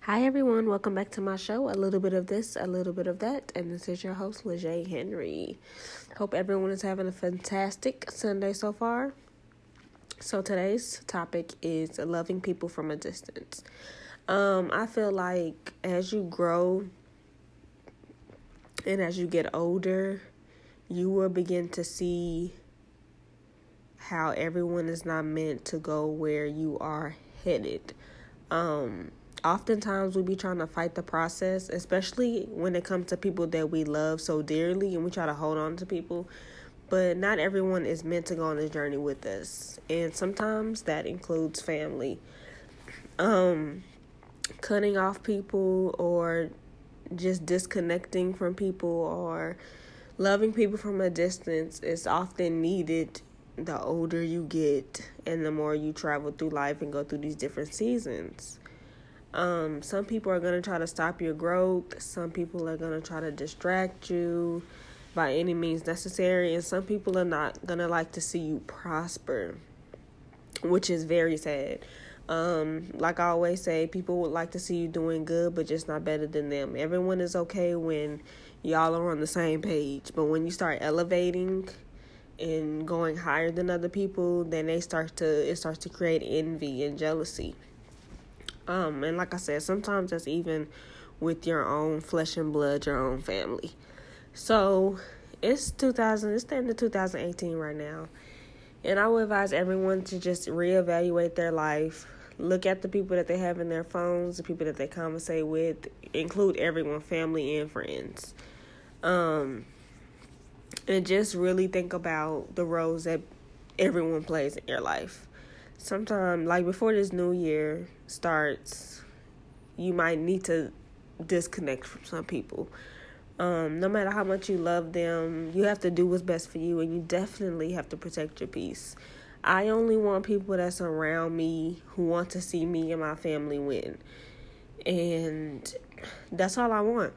Hi, everyone. Welcome back to my show. A little bit of this, a little bit of that. And this is your host, Lejeay Henry. Hope everyone is having a fantastic Sunday so far. So, today's topic is loving people from a distance. Um, I feel like as you grow and as you get older, you will begin to see how everyone is not meant to go where you are headed. Um, oftentimes we be trying to fight the process, especially when it comes to people that we love so dearly and we try to hold on to people. But not everyone is meant to go on this journey with us. And sometimes that includes family. Um cutting off people or just disconnecting from people or loving people from a distance is often needed the older you get and the more you travel through life and go through these different seasons. Um, some people are going to try to stop your growth. Some people are going to try to distract you by any means necessary. And some people are not going to like to see you prosper, which is very sad. Um, like I always say, people would like to see you doing good, but just not better than them. Everyone is okay when y'all are on the same page, but when you start elevating and going higher than other people, then they start to it starts to create envy and jealousy. Um, and like I said, sometimes that's even with your own flesh and blood, your own family. So it's 2000, it's the end of 2018 right now. And I would advise everyone to just reevaluate their life, look at the people that they have in their phones, the people that they conversate with, include everyone, family and friends. Um, and just really think about the roles that everyone plays in your life sometime like before this new year starts, you might need to disconnect from some people. Um, no matter how much you love them, you have to do what's best for you, and you definitely have to protect your peace. I only want people that's around me who want to see me and my family win. And that's all I want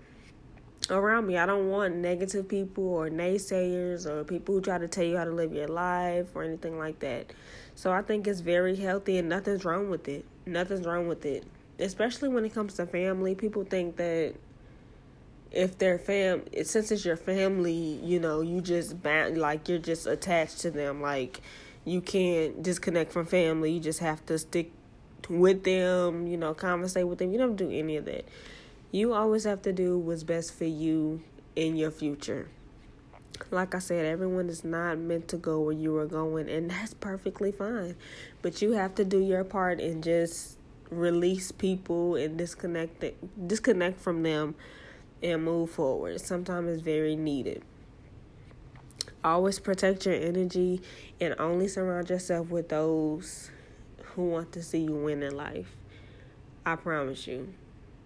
around me. I don't want negative people or naysayers or people who try to tell you how to live your life or anything like that. So I think it's very healthy and nothing's wrong with it. Nothing's wrong with it. Especially when it comes to family, people think that if they're fam since it's your family, you know, you just bound like you're just attached to them like you can't disconnect from family. You just have to stick with them, you know, conversate with them. You don't do any of that. You always have to do what's best for you in your future. Like I said, everyone is not meant to go where you are going, and that's perfectly fine. But you have to do your part and just release people and disconnect disconnect from them and move forward. Sometimes it's very needed. Always protect your energy and only surround yourself with those who want to see you win in life. I promise you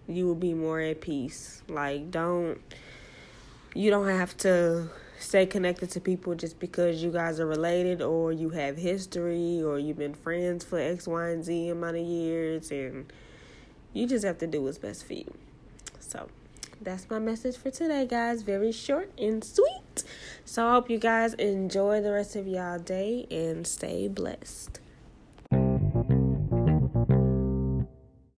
you will be more at peace. Like don't you don't have to stay connected to people just because you guys are related or you have history or you've been friends for X, Y, and Z amount of years and you just have to do what's best for you. So that's my message for today, guys. Very short and sweet. So I hope you guys enjoy the rest of y'all day and stay blessed.